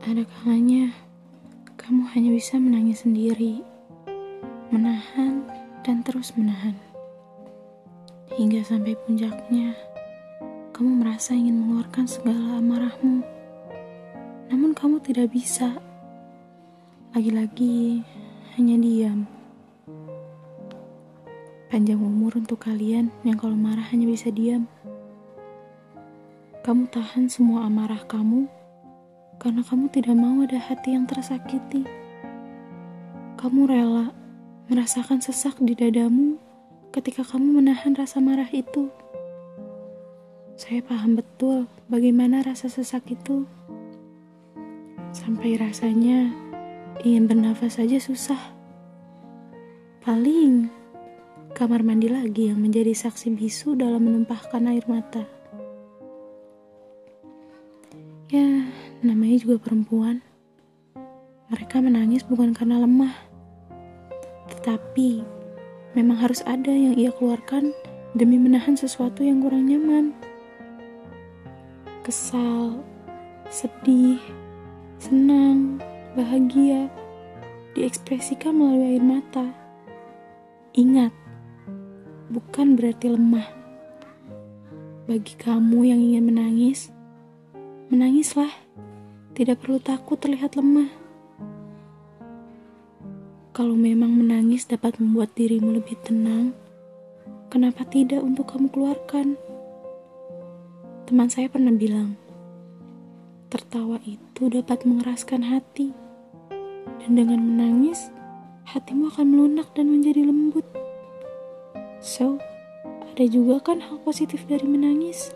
Ada kalanya kamu hanya bisa menangis sendiri, menahan dan terus menahan. Hingga sampai puncaknya, kamu merasa ingin mengeluarkan segala amarahmu. Namun kamu tidak bisa. Lagi-lagi hanya diam. Panjang umur untuk kalian yang kalau marah hanya bisa diam. Kamu tahan semua amarah kamu karena kamu tidak mau ada hati yang tersakiti. Kamu rela merasakan sesak di dadamu ketika kamu menahan rasa marah itu. Saya paham betul bagaimana rasa sesak itu. Sampai rasanya ingin bernafas saja susah. Paling kamar mandi lagi yang menjadi saksi bisu dalam menumpahkan air mata. Ya, namanya juga perempuan. Mereka menangis bukan karena lemah, tetapi memang harus ada yang ia keluarkan demi menahan sesuatu yang kurang nyaman. Kesal, sedih, senang, bahagia diekspresikan melalui air mata. Ingat, bukan berarti lemah. Bagi kamu yang ingin menangis, Menangislah, tidak perlu takut terlihat lemah. Kalau memang menangis dapat membuat dirimu lebih tenang, kenapa tidak untuk kamu keluarkan? Teman saya pernah bilang, tertawa itu dapat mengeraskan hati, dan dengan menangis, hatimu akan melunak dan menjadi lembut. So, ada juga kan hal positif dari menangis.